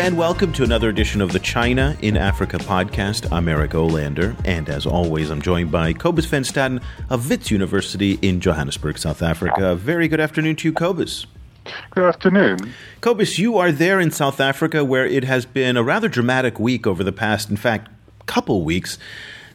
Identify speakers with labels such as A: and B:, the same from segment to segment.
A: and welcome to another edition of the China in Africa podcast. I'm Eric Olander, and as always, I'm joined by Kobus Van Staden of Wits University in Johannesburg, South Africa. Very good afternoon to you, Kobus.
B: Good afternoon.
A: Kobus, you are there in South Africa where it has been a rather dramatic week over the past, in fact, couple weeks.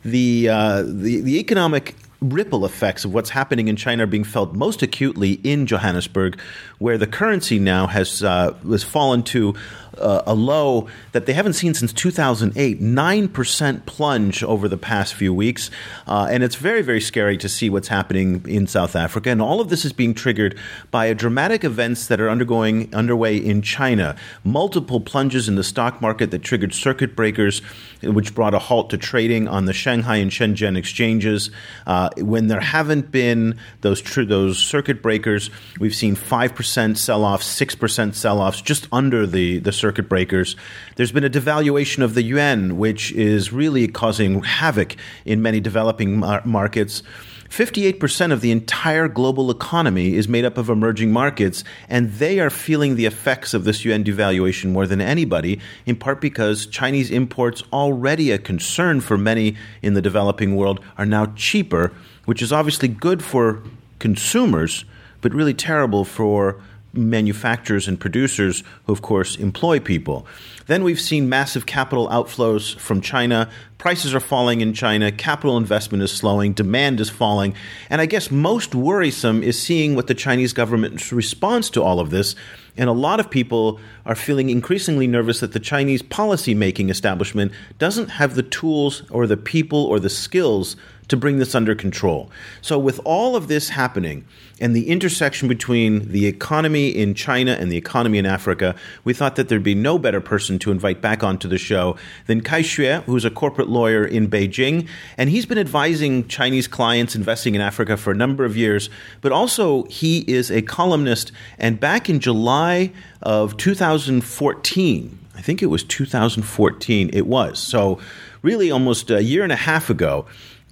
A: The, uh, the, the economic ripple effects of what's happening in China are being felt most acutely in Johannesburg, where the currency now has uh, has fallen to uh, a low that they haven't seen since 2008, 9% plunge over the past few weeks. Uh, and it's very, very scary to see what's happening in South Africa. And all of this is being triggered by dramatic events that are undergoing underway in China. Multiple plunges in the stock market that triggered circuit breakers, which brought a halt to trading on the Shanghai and Shenzhen exchanges. Uh, when there haven't been those tr- those circuit breakers, we've seen 5% sell offs, 6% sell offs, just under the, the circuit breakers. There's been a devaluation of the yuan, which is really causing havoc in many developing mar- markets. 58% of the entire global economy is made up of emerging markets, and they are feeling the effects of this yuan devaluation more than anybody, in part because Chinese imports, already a concern for many in the developing world, are now cheaper, which is obviously good for consumers, but really terrible for manufacturers and producers who, of course, employ people. Then we've seen massive capital outflows from China. Prices are falling in China. Capital investment is slowing. Demand is falling. And I guess most worrisome is seeing what the Chinese government's response to all of this. And a lot of people are feeling increasingly nervous that the Chinese policy making establishment doesn't have the tools or the people or the skills to bring this under control. So, with all of this happening and the intersection between the economy in China and the economy in Africa, we thought that there'd be no better person to invite back onto the show than Kai Xue, who's a corporate lawyer in Beijing. And he's been advising Chinese clients investing in Africa for a number of years, but also he is a columnist. And back in July of 2014, I think it was 2014, it was. So, really, almost a year and a half ago,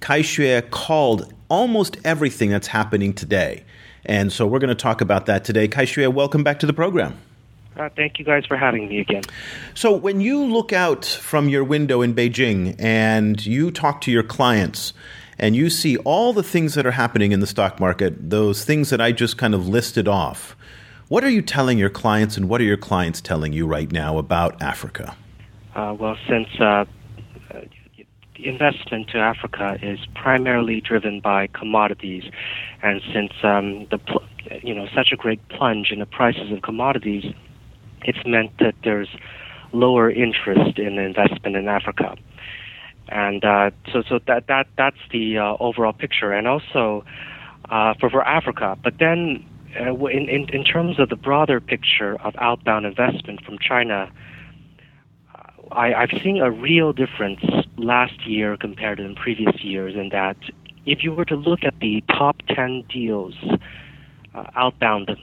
A: Kai Xue called almost everything that's happening today. And so we're going to talk about that today. Kai Xue, welcome back to the program.
C: Uh, thank you guys for having me again.
A: So, when you look out from your window in Beijing and you talk to your clients and you see all the things that are happening in the stock market, those things that I just kind of listed off, what are you telling your clients and what are your clients telling you right now about Africa?
C: Uh, well, since uh, investment to Africa is primarily driven by commodities, and since um, the pl- you know such a great plunge in the prices of commodities, it's meant that there's lower interest in investment in Africa, and uh, so so that that that's the uh, overall picture, and also uh, for for Africa. But then, uh, in, in in terms of the broader picture of outbound investment from China. I, I've seen a real difference last year compared to the previous years in that if you were to look at the top 10 deals, uh, outbound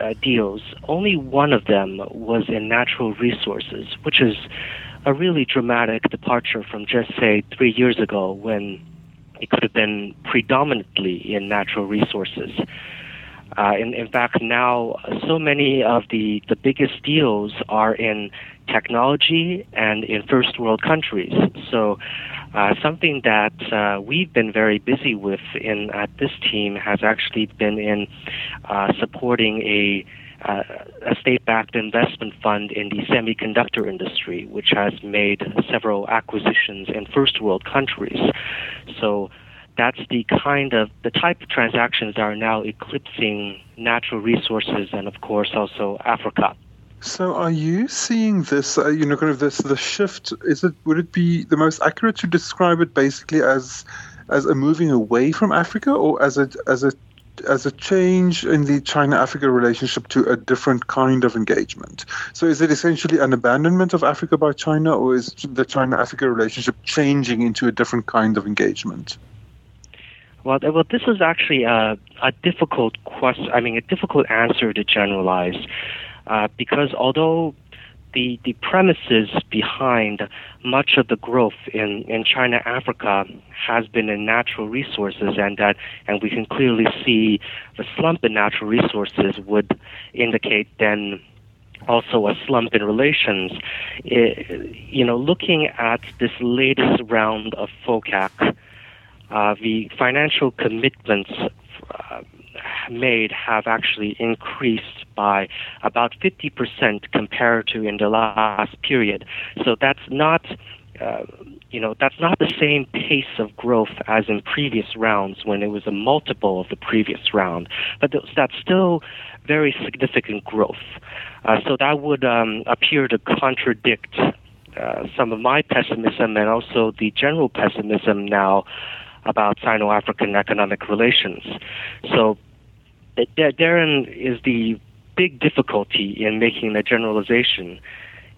C: uh, deals, only one of them was in natural resources, which is a really dramatic departure from just, say, three years ago when it could have been predominantly in natural resources. Uh, in, in fact, now so many of the, the biggest deals are in technology and in first world countries. So, uh, something that uh, we've been very busy with in at this team has actually been in uh, supporting a uh, a state-backed investment fund in the semiconductor industry, which has made several acquisitions in first world countries. So that's the kind of the type of transactions that are now eclipsing natural resources and of course also Africa.
B: So, are you seeing this? Uh, you know, kind of this the shift. Is it would it be the most accurate to describe it basically as as a moving away from Africa, or as a as a as a change in the China-Africa relationship to a different kind of engagement. So, is it essentially an abandonment of Africa by China, or is the China-Africa relationship changing into a different kind of engagement?
C: Well, well, this is actually a, a difficult question. I mean, a difficult answer to generalize, uh, because although the the premises behind much of the growth in in China Africa has been in natural resources, and that and we can clearly see the slump in natural resources would indicate then also a slump in relations. It, you know, looking at this latest round of FOCAC, uh, the financial commitments uh, made have actually increased by about 50% compared to in the last period. So that's not uh, you know, that's not the same pace of growth as in previous rounds when it was a multiple of the previous round, but that's still very significant growth. Uh, so that would um, appear to contradict uh, some of my pessimism and also the general pessimism now about Sino-African economic relations. So therein is the big difficulty in making a generalization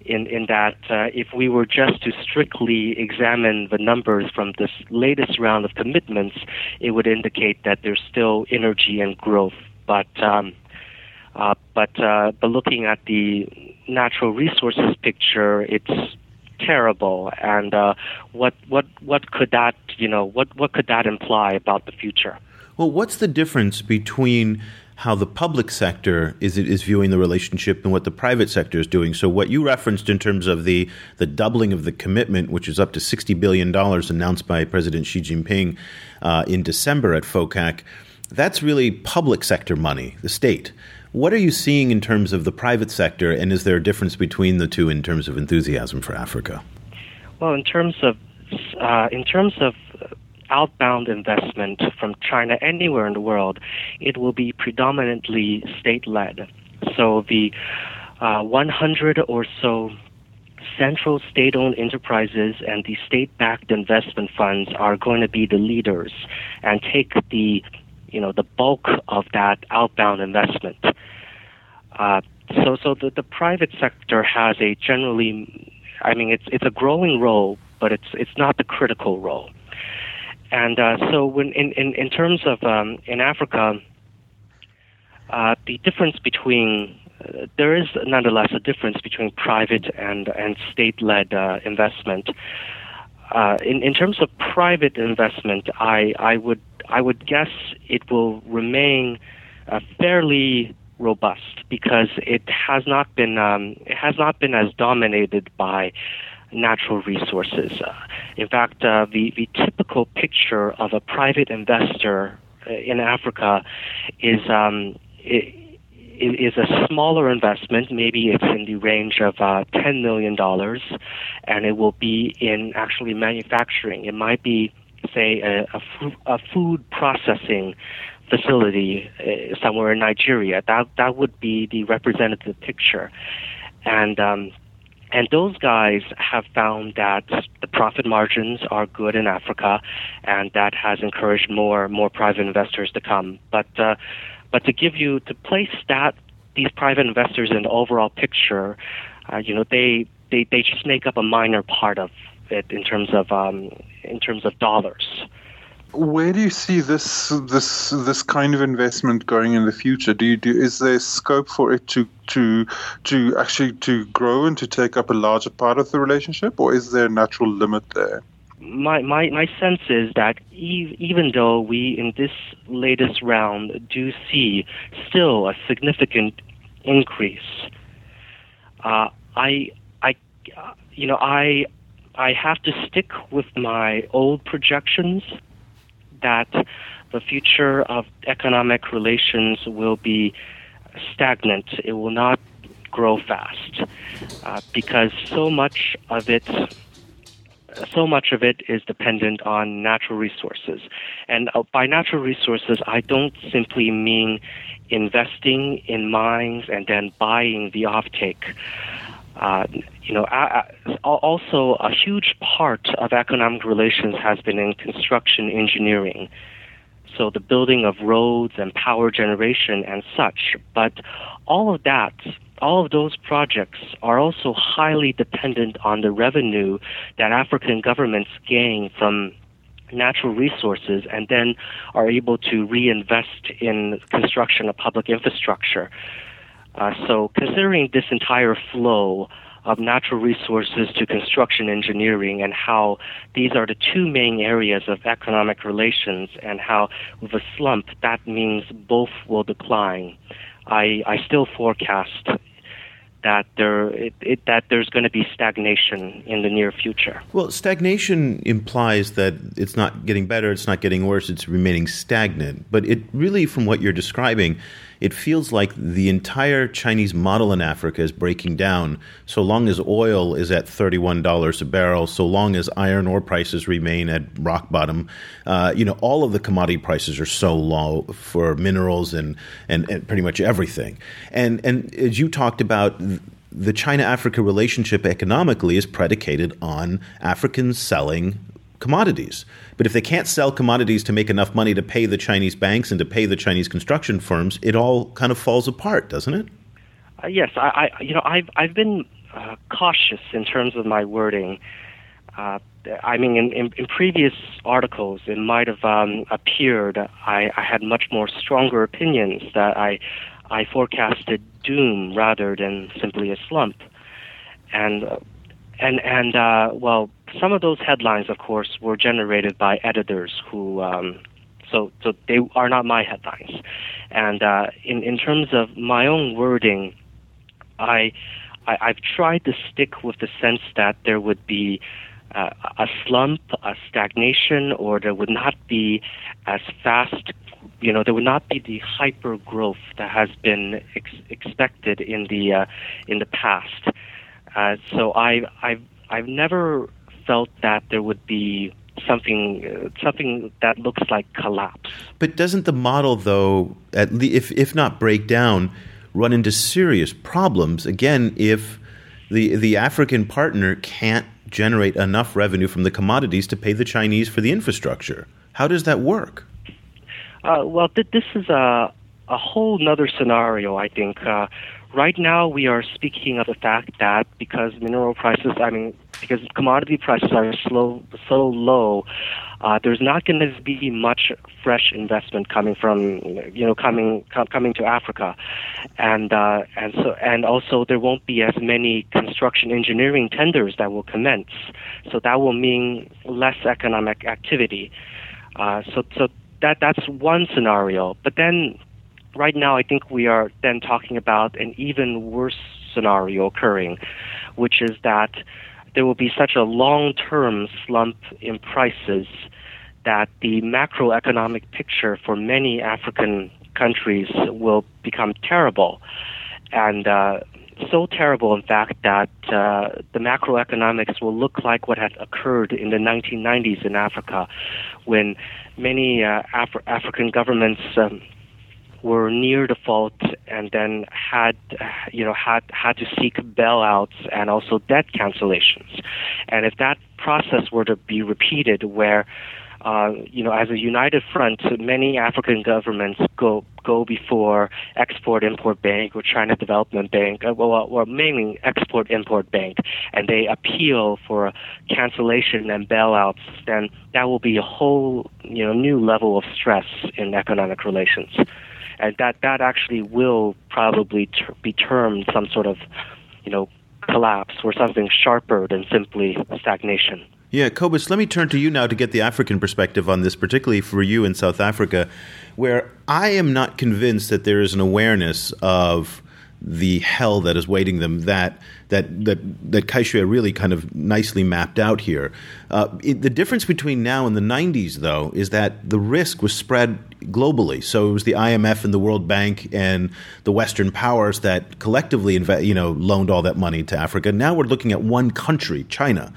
C: in, in that uh, if we were just to strictly examine the numbers from this latest round of commitments, it would indicate that there's still energy and growth. But um, uh, but uh, but looking at the natural resources picture, it's terrible. And uh, what what what could that you know what what could that imply about the future?
A: Well, what's the difference between how the public sector is is viewing the relationship and what the private sector is doing. So what you referenced in terms of the the doubling of the commitment, which is up to sixty billion dollars announced by President Xi Jinping uh, in December at FOCAC, that's really public sector money, the state. What are you seeing in terms of the private sector, and is there a difference between the two in terms of enthusiasm for Africa?
C: Well, in terms of uh, in terms of outbound investment from China anywhere in the world, it will be predominantly state led. So the uh, 100 or so central state owned enterprises and the state backed investment funds are going to be the leaders and take the you know the bulk of that outbound investment. Uh, so so the, the private sector has a generally I mean it's it's a growing role, but it's it's not the critical role. And uh, so, when in, in, in terms of um, in Africa, uh, the difference between uh, there is nonetheless a difference between private and and state-led uh, investment. In in terms of private investment, I I would I would guess it will remain fairly robust because it has not been um, it has not been as dominated by natural resources. Uh, in fact, uh, the, the typical picture of a private investor uh, in Africa is um, is a smaller investment. Maybe it's in the range of uh, $10 million, and it will be in actually manufacturing. It might be, say, a, a, f- a food processing facility uh, somewhere in Nigeria. That, that would be the representative picture. And um, and those guys have found that the profit margins are good in Africa, and that has encouraged more more private investors to come. But uh, but to give you to place that these private investors in the overall picture, uh, you know, they, they they just make up a minor part of it in terms of um, in terms of dollars.
B: Where do you see this this this kind of investment going in the future? Do you do is there scope for it to to to actually to grow and to take up a larger part of the relationship, or is there a natural limit there?
C: My my my sense is that even though we in this latest round do see still a significant increase, uh, I I you know I I have to stick with my old projections that the future of economic relations will be stagnant. It will not grow fast uh, because so much of it so much of it is dependent on natural resources. And uh, by natural resources, I don't simply mean investing in mines and then buying the offtake. Uh, you know, also a huge part of economic relations has been in construction engineering. So the building of roads and power generation and such. But all of that, all of those projects are also highly dependent on the revenue that African governments gain from natural resources and then are able to reinvest in construction of public infrastructure. Uh, so, considering this entire flow of natural resources to construction engineering, and how these are the two main areas of economic relations, and how with a slump, that means both will decline. I, I still forecast that there it, it, that there's going to be stagnation in the near future.
A: Well, stagnation implies that it's not getting better, it's not getting worse, it's remaining stagnant. But it really, from what you're describing, it feels like the entire Chinese model in Africa is breaking down. So long as oil is at $31 a barrel, so long as iron ore prices remain at rock bottom, uh, you know, all of the commodity prices are so low for minerals and, and, and pretty much everything. And, and as you talked about, the China Africa relationship economically is predicated on Africans selling commodities. But if they can't sell commodities to make enough money to pay the Chinese banks and to pay the Chinese construction firms, it all kind of falls apart, doesn't it?
C: Uh, yes, I, I, you know, I've I've been uh, cautious in terms of my wording. Uh, I mean, in, in, in, previous articles, it might have um, appeared I, I had much more stronger opinions that I I forecasted doom rather than simply a slump, and uh, and and uh, well, some of those headlines, of course, were generated by editors who. Um, so, so they are not my headlines, and uh, in in terms of my own wording, I, I I've tried to stick with the sense that there would be uh, a slump, a stagnation, or there would not be as fast, you know, there would not be the hyper growth that has been ex- expected in the uh, in the past. Uh, so I, I've I've never felt that there would be something uh, something that looks like collapse.
A: But doesn't the model, though, at le- if if not break down, run into serious problems again if the the African partner can't generate enough revenue from the commodities to pay the Chinese for the infrastructure? How does that work?
C: Uh, well, th- this is a a whole other scenario. I think. Uh, Right now, we are speaking of the fact that because mineral prices, I mean, because commodity prices are slow, so low, uh, there's not going to be much fresh investment coming from, you know, coming com- coming to Africa, and uh, and so and also there won't be as many construction engineering tenders that will commence, so that will mean less economic activity. Uh, so so that that's one scenario, but then right now, I think we are then talking about an even worse scenario occurring, which is that there will be such a long term slump in prices that the macroeconomic picture for many African countries will become terrible. And uh, so terrible, in fact, that uh, the macroeconomics will look like what had occurred in the 1990s in Africa when many uh, Af- African governments um, were near default and then had you know had had to seek bailouts and also debt cancellations and if that process were to be repeated where uh, you know, as a united front, many African governments go go before Export Import Bank or China Development Bank, uh, well, or mainly Export Import Bank, and they appeal for cancellation and bailouts. Then that will be a whole you know new level of stress in economic relations and that that actually will probably ter- be termed some sort of, you know, collapse or something sharper than simply stagnation.
A: Yeah, Kobus, let me turn to you now to get the African perspective on this, particularly for you in South Africa, where I am not convinced that there is an awareness of the hell that is waiting them that that that that Kai Xue really kind of nicely mapped out here. Uh, it, the difference between now and the 90s, though, is that the risk was spread globally. So it was the IMF and the World Bank and the Western powers that collectively, inve- you know, loaned all that money to Africa. Now we're looking at one country, China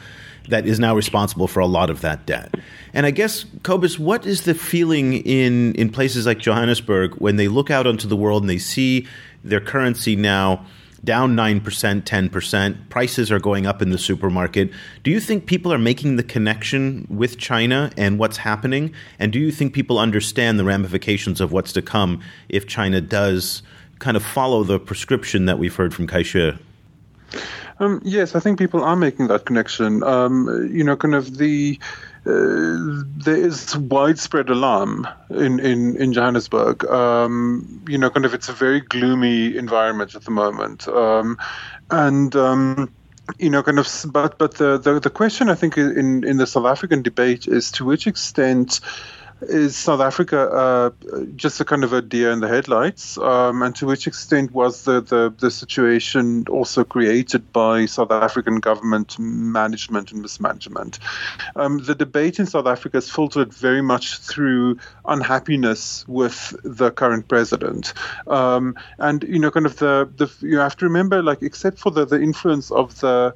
A: that is now responsible for a lot of that debt. And I guess, Kobus, what is the feeling in, in places like Johannesburg when they look out onto the world and they see their currency now down 9%, 10%. Prices are going up in the supermarket. Do you think people are making the connection with China and what's happening? And do you think people understand the ramifications of what's to come if China does kind of follow the prescription that we've heard from Kai Xue?
B: Um, yes, I think people are making that connection. Um, you know, kind of the uh, there is widespread alarm in, in, in Johannesburg. Um, you know, kind of it's a very gloomy environment at the moment. Um, and, um, you know, kind of, but but the, the, the question I think in, in the South African debate is to which extent is South Africa uh, just a kind of a deer in the headlights? Um, and to which extent was the, the, the, situation also created by South African government management and mismanagement? Um, the debate in South Africa is filtered very much through unhappiness with the current president. Um, and, you know, kind of the, the, you have to remember, like, except for the, the influence of the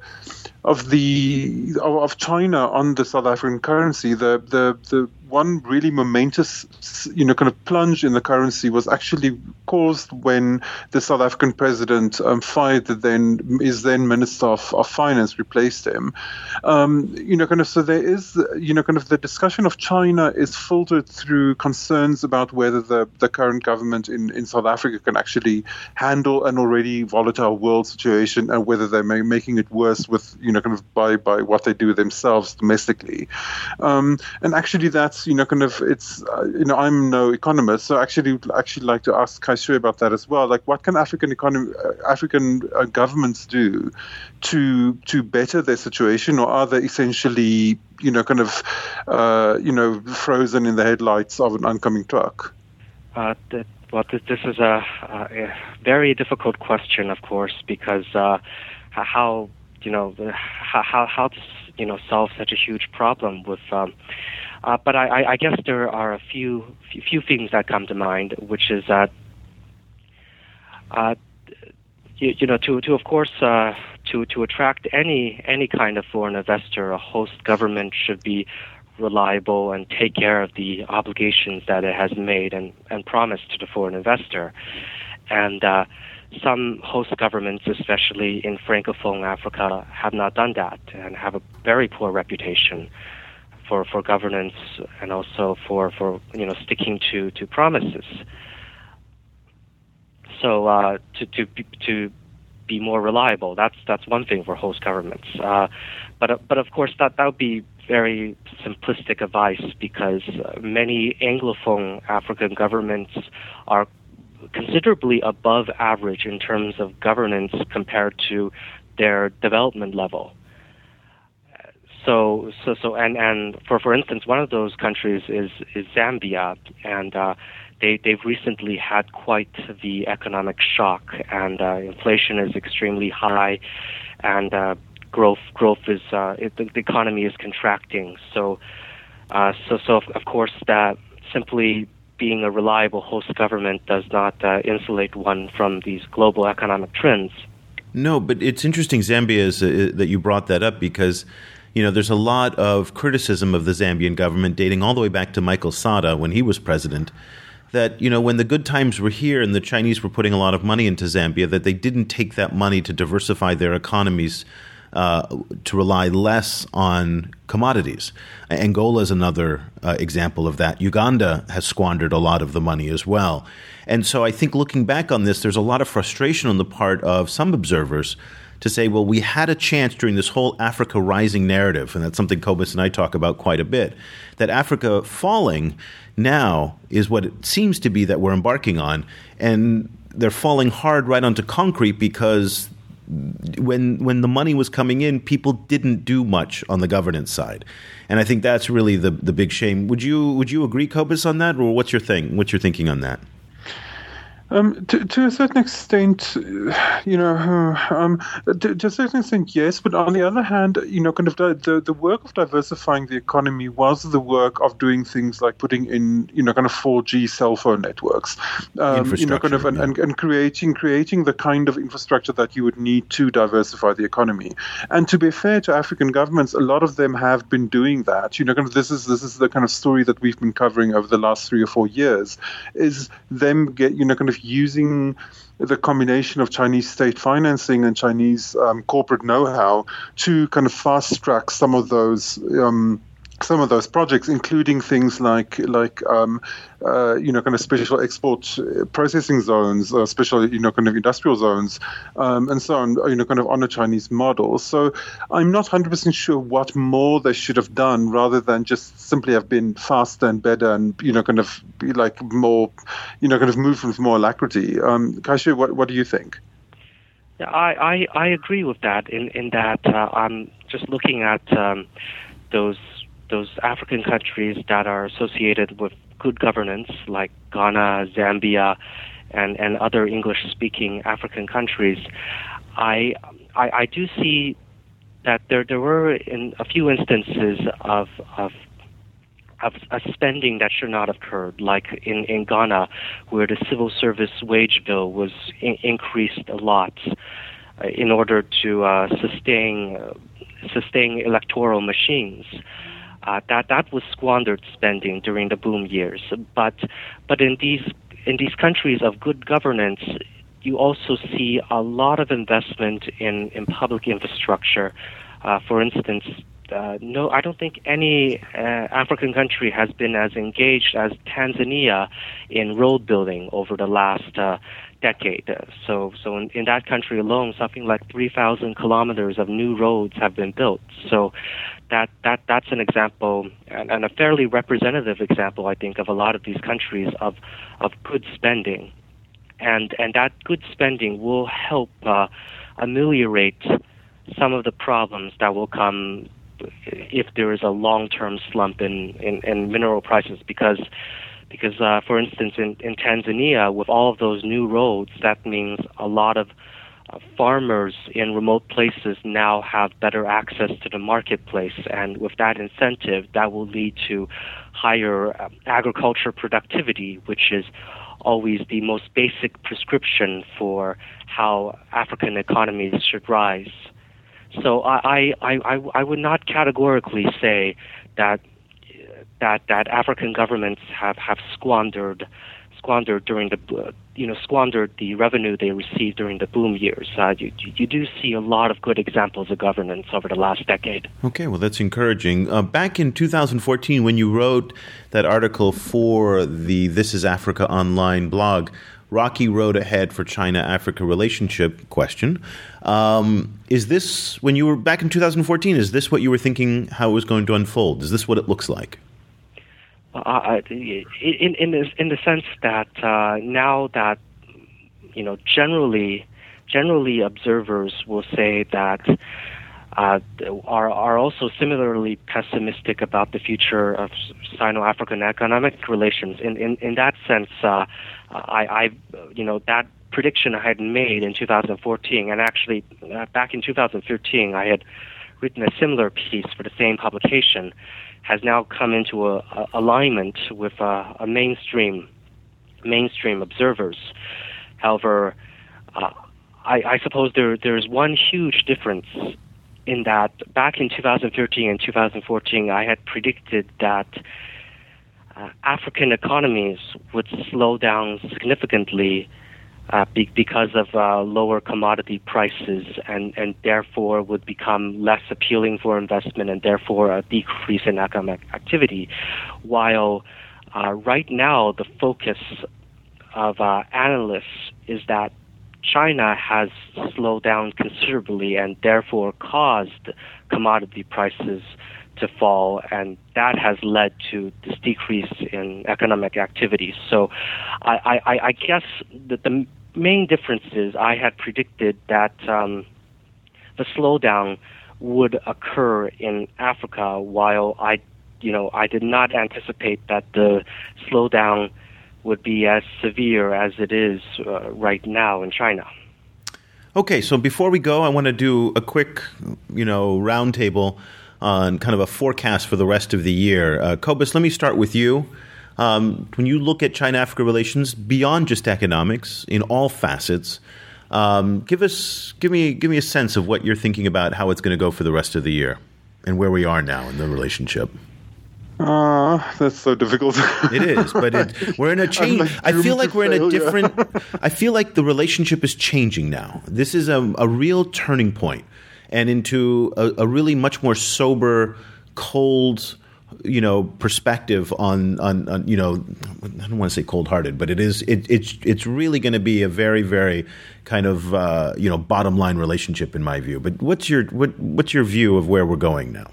B: of the of China on the South African currency, the the the one really momentous, you know, kind of plunge in the currency was actually caused when the South African president um, fired the then is then Minister of, of Finance, replaced him. Um, you know, kind of so there is, you know, kind of the discussion of China is filtered through concerns about whether the, the current government in, in South Africa can actually handle an already volatile world situation and whether they're making it worse with, you know, kind of by by what they do themselves domestically. Um, and actually, that's that's you know kind of it's uh, you know I'm no economist, so actually actually like to ask Kai Xue about that as well. Like, what can African economy, uh, African uh, governments do to to better their situation, or are they essentially you know kind of uh, you know frozen in the headlights of an oncoming truck?
C: Uh, well, this, this is a, a, very difficult question, of course, because uh, how you know how how to you know solve such a huge problem with um, uh, but I, I, guess there are a few few things that come to mind, which is that uh, you, you, know to to of course uh, to to attract any any kind of foreign investor, a host government should be reliable and take care of the obligations that it has made and, and promised to the foreign investor. And uh, some host governments, especially in Francophone Africa, have not done that and have a very poor reputation for, for governance and also for, for you know sticking to, to promises. So uh, to to to be more reliable, that's that's one thing for host governments. Uh, but but of course that that would be very simplistic advice because many Anglophone African governments are considerably above average in terms of governance compared to their development level. So, so, so, and, and for, for instance, one of those countries is, is Zambia, and uh, they, they've recently had quite the economic shock, and uh, inflation is extremely high, and uh, growth, growth is, uh, it, the, the economy is contracting. So, uh, so, so of course, that simply being a reliable host government does not uh, insulate one from these global economic trends.
A: No, but it's interesting, Zambia, is, uh, that you brought that up because you know, there's a lot of criticism of the Zambian government dating all the way back to Michael Sata when he was president. That, you know, when the good times were here and the Chinese were putting a lot of money into Zambia, that they didn't take that money to diversify their economies uh, to rely less on commodities. Angola is another uh, example of that. Uganda has squandered a lot of the money as well. And so I think looking back on this, there's a lot of frustration on the part of some observers to say, well, we had a chance during this whole Africa rising narrative, and that's something Kobus and I talk about quite a bit, that Africa falling now is what it seems to be that we're embarking on. And they're falling hard right onto concrete because when when the money was coming in, people didn't do much on the governance side, and I think that's really the the big shame. Would you would you agree, Kobus, on that, or what's your thing? What's your thinking on that?
B: Um, to, to a certain extent, you know, um, to, to, a certain extent, yes. But on the other hand, you know, kind of the, the, the, work of diversifying the economy was the work of doing things like putting in, you know, kind of 4G cell phone networks, um, you know, kind of, and, yeah. and, and, creating creating the kind of infrastructure that you would need to diversify the economy. And to be fair to African governments, a lot of them have been doing that. You know, kind of this is this is the kind of story that we've been covering over the last three or four years, is them get, you know, kind of using the combination of Chinese state financing and Chinese um, corporate know-how to kind of fast track some of those. Um, some of those projects, including things like like um, uh, you know kind of special export processing zones, uh, special you know kind of industrial zones, um, and so on. You know, kind of on a Chinese model. So I'm not 100% sure what more they should have done, rather than just simply have been faster and better, and you know kind of like more, you know, kind of move with more alacrity. Um, Kai Xue, what what do you think?
C: Yeah, I, I, I agree with that. In in that uh, I'm just looking at um, those those African countries that are associated with good governance, like Ghana, Zambia, and and other English-speaking African countries, I, I I do see that there there were in a few instances of of of a spending that should not have occurred, like in, in Ghana, where the civil service wage bill was in, increased a lot uh, in order to uh, sustain uh, sustain electoral machines. Uh, that that was squandered spending during the boom years. But but in these in these countries of good governance, you also see a lot of investment in in public infrastructure. Uh, for instance, uh, no, I don't think any uh, African country has been as engaged as Tanzania in road building over the last uh, decade. So, so in, in, that country alone, something like 3,000 kilometers of new roads have been built. So, that that that's an example, and, and a fairly representative example, I think, of a lot of these countries of of good spending, and and that good spending will help uh, ameliorate some of the problems that will come if there is a long-term slump in, in, in mineral prices because because uh, for instance in, in Tanzania with all of those new roads that means a lot of uh, farmers in remote places now have better access to the marketplace and with that incentive that will lead to higher uh, agriculture productivity which is always the most basic prescription for how African economies should rise. So I, I, I, I would not categorically say that that that African governments have, have squandered squandered during the you know squandered the revenue they received during the boom years. Uh, you, you do see a lot of good examples of governance over the last decade.
A: Okay, well that's encouraging. Uh, back in 2014, when you wrote that article for the This Is Africa online blog, rocky road ahead for China Africa relationship question. Um, is this, when you were back in 2014, is this what you were thinking how it was going to unfold? Is this what it looks like?
C: Uh, in, in, the, in the sense that uh, now that, you know, generally, generally observers will say that uh, are are also similarly pessimistic about the future of Sino-African economic relations. In in, in that sense, uh, I, I you know that prediction I had made in 2014, and actually uh, back in 2013, I had written a similar piece for the same publication, has now come into a, a alignment with uh, a mainstream mainstream observers. However, uh, I, I suppose there there's one huge difference in that back in 2013 and 2014, I had predicted that uh, African economies would slow down significantly uh, be- because of uh, lower commodity prices and, and therefore would become less appealing for investment and therefore a decrease in economic activity. While uh, right now the focus of uh, analysts is that China has slowed down considerably and therefore caused commodity prices to fall, and that has led to this decrease in economic activity. So, I, I, I guess that the main difference is I had predicted that um, the slowdown would occur in Africa, while I, you know, I did not anticipate that the slowdown would be as severe as it is uh, right now in China.
A: Okay, so before we go, I want to do a quick, you know, roundtable on kind of a forecast for the rest of the year. Uh, Kobus, let me start with you. Um, when you look at China-Africa relations beyond just economics, in all facets, um, give us, give me, give me a sense of what you're thinking about how it's going to go for the rest of the year, and where we are now in the relationship.
B: Uh, that's so difficult.
A: it is, but it, we're in a change. Like I feel like we're in a different. I feel like the relationship is changing now. This is a, a real turning point, and into a, a really much more sober, cold, you know, perspective on, on, on you know, I don't want to say cold hearted, but it is it, it's it's really going to be a very very kind of uh, you know bottom line relationship in my view. But what's your what what's your view of where we're going now?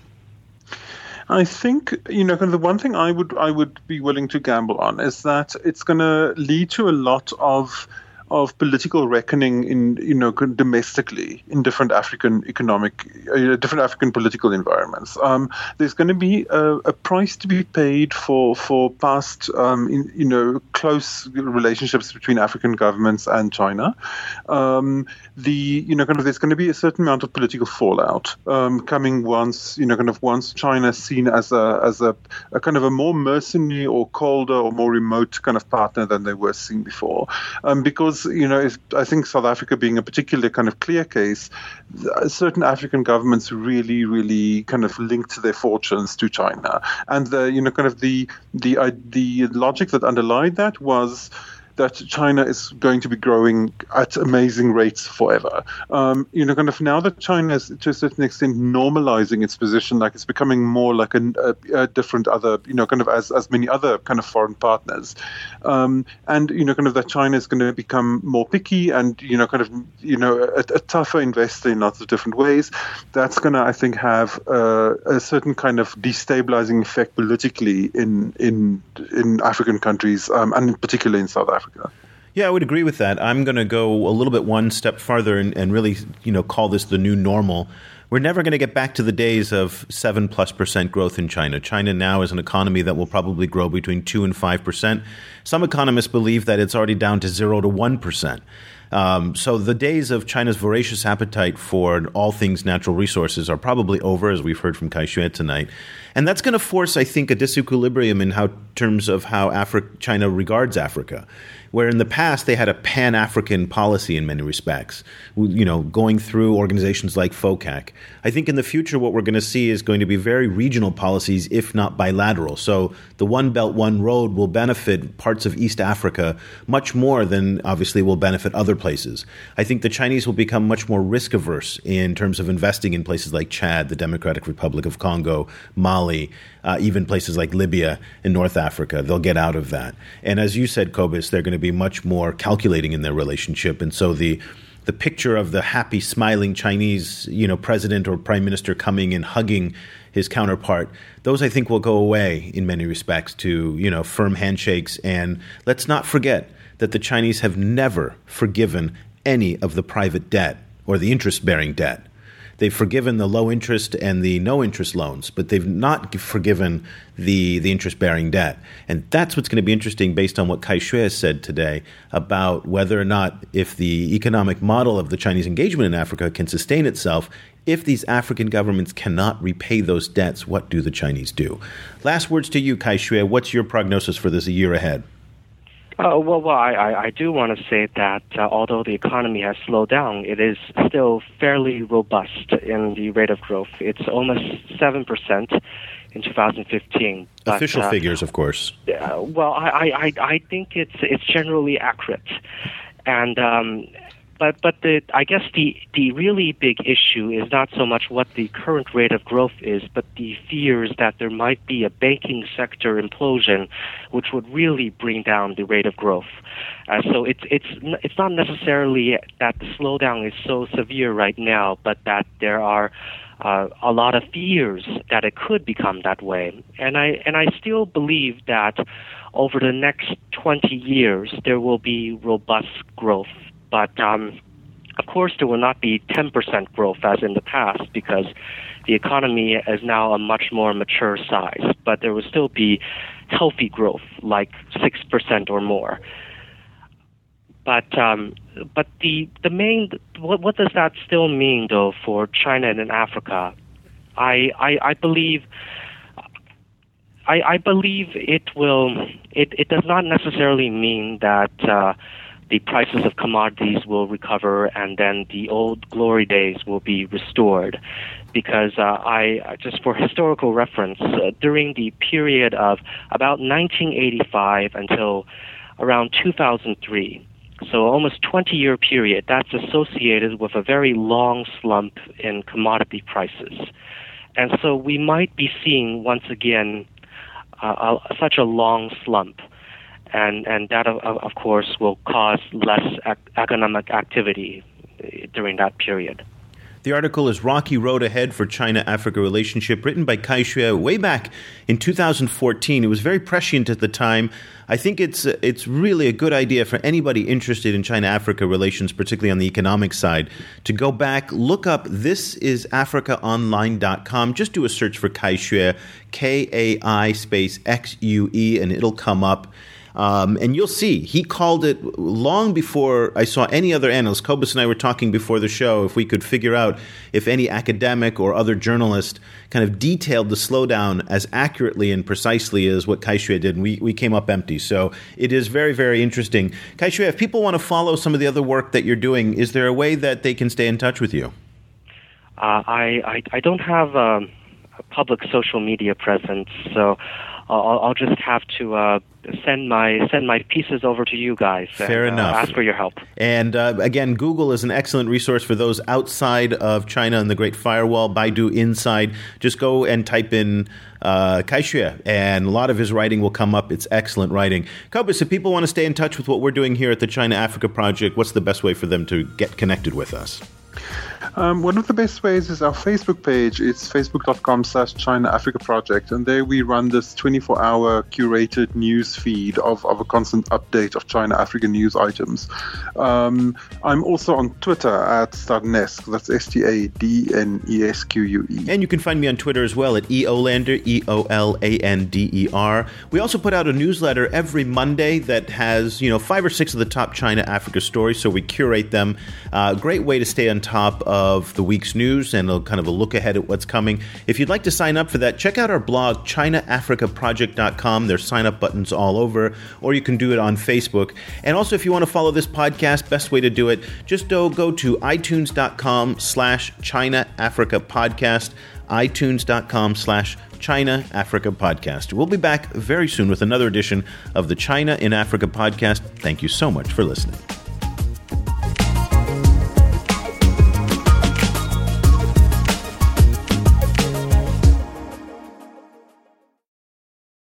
B: I think you know, the one thing I would I would be willing to gamble on is that it's going to lead to a lot of of political reckoning in you know domestically in different African economic, uh, different African political environments. Um, there's going to be a, a, price to be paid for for past um, in, you know close relationships between African governments and China. Um, the you know kind of there's going to be a certain amount of political fallout um, coming once you know kind of once China is seen as a as a, a kind of a more mercenary or colder or more remote kind of partner than they were seen before. Um, you know, I think South Africa being a particular kind of clear case, certain African governments really, really kind of linked their fortunes to China. And the, you know, kind of the, the, uh, the logic that underlied that was that China is going to be growing at amazing rates forever. Um, you know, kind of now that China is to a certain extent normalizing its position, like it's becoming more like a, a, a different other, you know, kind of as, as many other kind of foreign partners. Um, and, you know, kind of that China is going to become more picky and, you know, kind of, you know, a, a tougher investor in lots of different ways. That's going to, I think, have uh, a certain kind of destabilizing effect politically in, in, in African countries um, and particularly in South Africa. Africa.
A: Yeah, I would agree with that. I'm going to go a little bit one step farther and, and really, you know, call this the new normal. We're never going to get back to the days of seven plus percent growth in China. China now is an economy that will probably grow between two and five percent. Some economists believe that it's already down to zero to one percent. Um, so the days of China's voracious appetite for all things natural resources are probably over, as we've heard from Kai Xue tonight. And that's going to force, I think, a disequilibrium in how terms of how Afri- China regards Africa where in the past they had a pan African policy in many respects, you know, going through organizations like FOCAC. I think in the future, what we're going to see is going to be very regional policies, if not bilateral. So the One Belt, One Road will benefit parts of East Africa much more than obviously will benefit other places. I think the Chinese will become much more risk averse in terms of investing in places like Chad, the Democratic Republic of Congo, Mali, uh, even places like Libya and North Africa. They'll get out of that. And as you said, Kobus, they're going to be much more calculating in their relationship. And so the the picture of the happy, smiling Chinese, you know, president or prime minister coming and hugging his counterpart, those I think will go away in many respects to you know firm handshakes. And let's not forget that the Chinese have never forgiven any of the private debt or the interest-bearing debt. They've forgiven the low interest and the no interest loans, but they've not forgiven the, the interest bearing debt. And that's what's going to be interesting based on what Kai Xue said today about whether or not, if the economic model of the Chinese engagement in Africa can sustain itself, if these African governments cannot repay those debts, what do the Chinese do? Last words to you, Kai Xue. What's your prognosis for this a year ahead?
C: Uh, well, well, I, I do want to say that uh, although the economy has slowed down, it is still fairly robust in the rate of growth. It's almost seven percent in 2015.
A: But, Official uh, figures, of course.
C: well, I, I, I think it's it's generally accurate, and um, but but the I guess the the really big issue is not so much what the current rate of growth is, but the fears that there might be a banking sector implosion, which would really bring down the rate of growth. Uh, so it's it's it's not necessarily that the slowdown is so severe right now, but that there are uh, a lot of fears that it could become that way. And I and I still believe that over the next 20 years there will be robust growth but um, of course, there will not be 10% growth as in the past because the economy is now a much more mature size. But there will still be healthy growth, like 6% or more. But um, but the the main what what does that still mean though for China and Africa? I I, I believe. I, I believe it will. It, it does not necessarily mean that uh, the prices of commodities will recover and then the old glory days will be restored. Because uh, I, just for historical reference, uh, during the period of about 1985 until around 2003, so almost 20 year period, that's associated with a very long slump in commodity prices. And so we might be seeing once again uh, such a long slump and and that of, of course will cause less ec- economic activity during that period.
A: The article is Rocky Road Ahead for China Africa Relationship, written by Kai Xue way back in 2014. It was very prescient at the time. I think it's it's really a good idea for anybody interested in China Africa relations, particularly on the economic side, to go back, look up this is africaonline.com. Just do a search for Kai Xue, K A I space X U E, and it'll come up. Um, and you'll see, he called it long before I saw any other analyst. Kobus and I were talking before the show if we could figure out if any academic or other journalist kind of detailed the slowdown as accurately and precisely as what Kai Xue did. And we, we came up empty. So it is very, very interesting. Kai Xue, if people want to follow some of the other work that you're doing, is there a way that they can stay in touch with you?
C: Uh, I, I, I don't have um, a public social media presence, so I'll, I'll just have to uh, send my send my pieces over to you guys.
A: Fair
C: and,
A: enough.
C: Uh, ask for your help.
A: And uh, again, Google is an excellent resource for those outside of China and the Great Firewall. Baidu inside. Just go and type in uh, Kai Xue, and a lot of his writing will come up. It's excellent writing. Kobus, if people want to stay in touch with what we're doing here at the China Africa Project, what's the best way for them to get connected with us?
B: Um, one of the best ways is our Facebook page. It's facebook.com slash China Africa Project. And there we run this 24 hour curated news feed of, of a constant update of China Africa news items. Um, I'm also on Twitter at Stadnesque. That's S T A D N E S Q U E.
A: And you can find me on Twitter as well at EOLander, E O L A N D E R. We also put out a newsletter every Monday that has, you know, five or six of the top China Africa stories. So we curate them. Uh, great way to stay on top of the week's news and a kind of a look ahead at what's coming. If you'd like to sign up for that, check out our blog, ChinaAfricaProject.com. There's sign up buttons all over, or you can do it on Facebook. And also, if you want to follow this podcast, best way to do it, just go, go to iTunes.com slash China Africa Podcast, iTunes.com slash China Africa Podcast. We'll be back very soon with another edition of the China in Africa podcast. Thank you so much for listening.